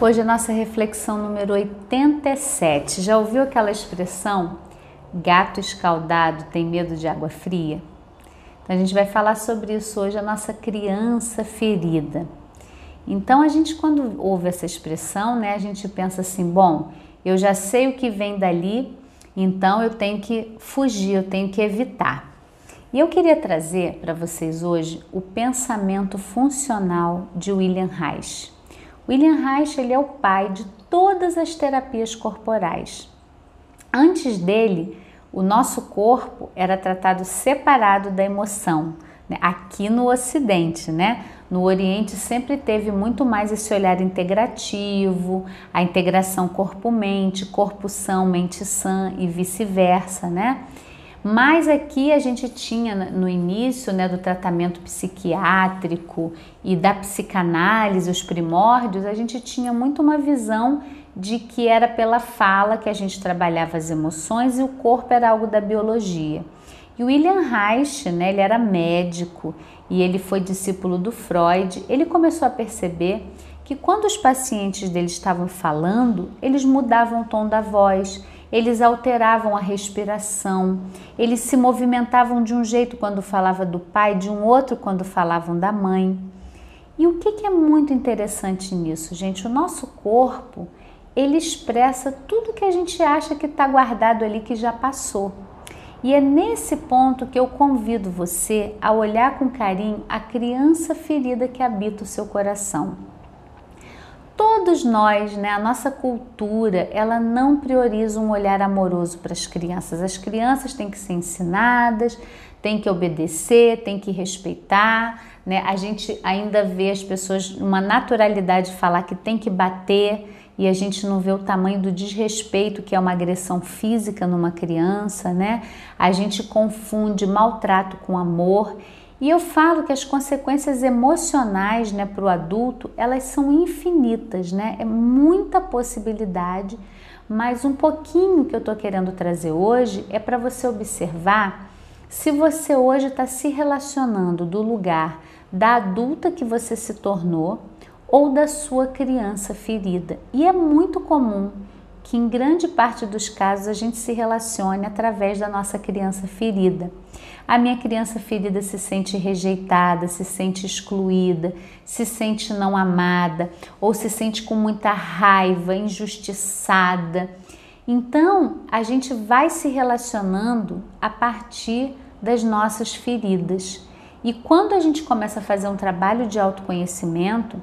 Hoje a nossa reflexão número 87. Já ouviu aquela expressão? Gato escaldado tem medo de água fria? Então a gente vai falar sobre isso hoje, a nossa criança ferida. Então a gente quando ouve essa expressão, né, a gente pensa assim, bom, eu já sei o que vem dali, então eu tenho que fugir, eu tenho que evitar. E eu queria trazer para vocês hoje o pensamento funcional de William Reich. William Reich ele é o pai de todas as terapias corporais. Antes dele, o nosso corpo era tratado separado da emoção. Né? Aqui no Ocidente, né? No Oriente sempre teve muito mais esse olhar integrativo, a integração corpo-mente, corpo-são, mente-sã e vice-versa, né? Mas aqui a gente tinha no início né, do tratamento psiquiátrico e da psicanálise, os primórdios, a gente tinha muito uma visão de que era pela fala que a gente trabalhava as emoções e o corpo era algo da biologia. E o William Reich, né, ele era médico e ele foi discípulo do Freud. Ele começou a perceber que quando os pacientes dele estavam falando, eles mudavam o tom da voz, eles alteravam a respiração, eles se movimentavam de um jeito quando falava do pai, de um outro quando falavam da mãe. E o que, que é muito interessante nisso, gente? O nosso corpo ele expressa tudo que a gente acha que está guardado ali que já passou. E é nesse ponto que eu convido você a olhar com carinho a criança ferida que habita o seu coração. Todos nós, né, a nossa cultura, ela não prioriza um olhar amoroso para as crianças. As crianças têm que ser ensinadas, têm que obedecer, têm que respeitar. Né? A gente ainda vê as pessoas uma naturalidade falar que tem que bater e a gente não vê o tamanho do desrespeito que é uma agressão física numa criança, né? A gente confunde maltrato com amor e eu falo que as consequências emocionais né, para o adulto, elas são infinitas, né? É muita possibilidade, mas um pouquinho que eu estou querendo trazer hoje é para você observar se você hoje está se relacionando do lugar da adulta que você se tornou ou da sua criança ferida. E é muito comum que em grande parte dos casos a gente se relacione através da nossa criança ferida. A minha criança ferida se sente rejeitada, se sente excluída, se sente não amada ou se sente com muita raiva, injustiçada. Então, a gente vai se relacionando a partir das nossas feridas. E quando a gente começa a fazer um trabalho de autoconhecimento,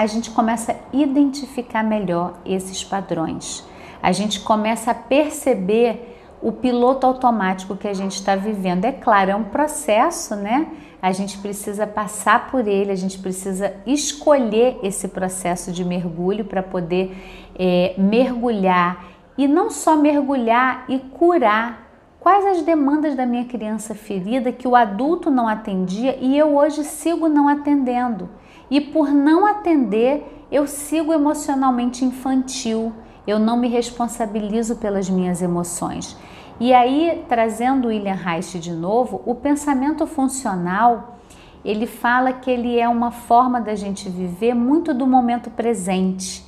a gente começa a identificar melhor esses padrões. A gente começa a perceber o piloto automático que a gente está vivendo. É claro, é um processo, né? A gente precisa passar por ele, a gente precisa escolher esse processo de mergulho para poder é, mergulhar e não só mergulhar e curar. Quais as demandas da minha criança ferida que o adulto não atendia e eu hoje sigo não atendendo? E por não atender, eu sigo emocionalmente infantil, eu não me responsabilizo pelas minhas emoções. E aí, trazendo William Reich de novo, o pensamento funcional, ele fala que ele é uma forma da gente viver muito do momento presente.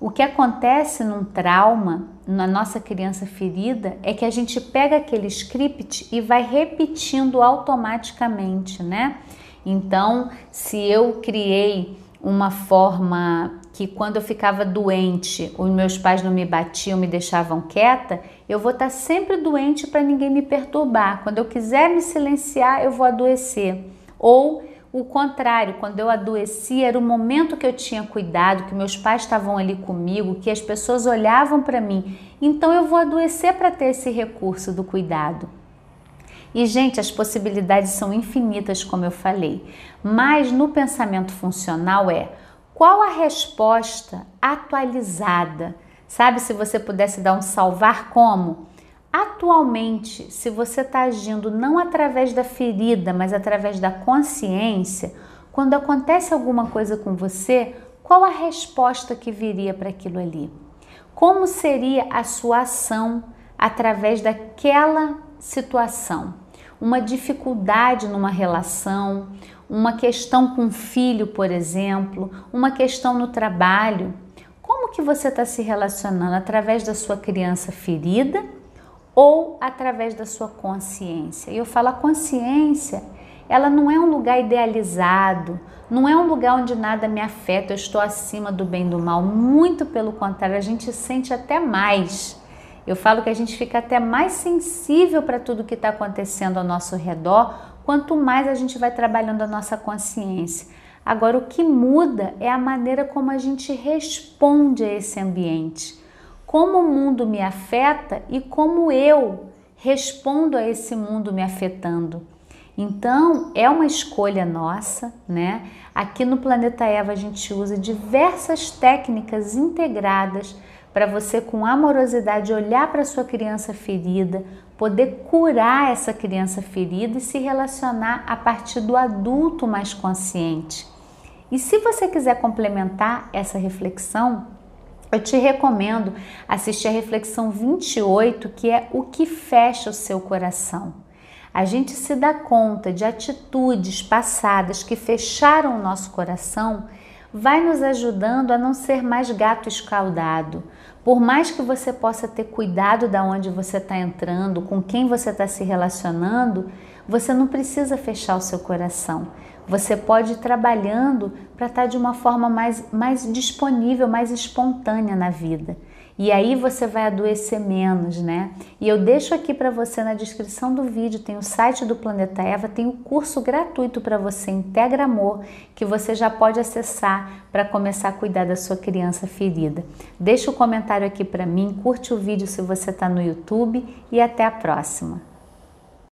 O que acontece num trauma, na nossa criança ferida, é que a gente pega aquele script e vai repetindo automaticamente, né? Então, se eu criei uma forma que quando eu ficava doente, os meus pais não me batiam, me deixavam quieta, eu vou estar sempre doente para ninguém me perturbar. Quando eu quiser me silenciar, eu vou adoecer. Ou o contrário, quando eu adoeci, era o momento que eu tinha cuidado, que meus pais estavam ali comigo, que as pessoas olhavam para mim. Então eu vou adoecer para ter esse recurso do cuidado. E, gente, as possibilidades são infinitas, como eu falei, mas no pensamento funcional é qual a resposta atualizada? Sabe, se você pudesse dar um salvar como? Atualmente, se você está agindo não através da ferida, mas através da consciência, quando acontece alguma coisa com você, qual a resposta que viria para aquilo ali? Como seria a sua ação através daquela situação? Uma dificuldade numa relação, uma questão com o filho, por exemplo, uma questão no trabalho, como que você está se relacionando? Através da sua criança ferida ou através da sua consciência? E eu falo a consciência, ela não é um lugar idealizado, não é um lugar onde nada me afeta, eu estou acima do bem e do mal. Muito pelo contrário, a gente sente até mais. Eu falo que a gente fica até mais sensível para tudo que está acontecendo ao nosso redor, quanto mais a gente vai trabalhando a nossa consciência. Agora, o que muda é a maneira como a gente responde a esse ambiente. Como o mundo me afeta e como eu respondo a esse mundo me afetando. Então, é uma escolha nossa, né? Aqui no Planeta Eva a gente usa diversas técnicas integradas para você com amorosidade olhar para sua criança ferida, poder curar essa criança ferida e se relacionar a partir do adulto mais consciente. E se você quiser complementar essa reflexão, eu te recomendo assistir a reflexão 28, que é o que fecha o seu coração. A gente se dá conta de atitudes passadas que fecharam o nosso coração, vai nos ajudando a não ser mais gato escaldado. Por mais que você possa ter cuidado da onde você está entrando, com quem você está se relacionando, você não precisa fechar o seu coração. Você pode ir trabalhando para estar tá de uma forma mais, mais disponível, mais espontânea na vida. E aí você vai adoecer menos, né? E eu deixo aqui para você na descrição do vídeo, tem o site do Planeta Eva, tem o curso gratuito para você, Integra Amor, que você já pode acessar para começar a cuidar da sua criança ferida. Deixa o um comentário aqui para mim, curte o vídeo se você está no YouTube e até a próxima.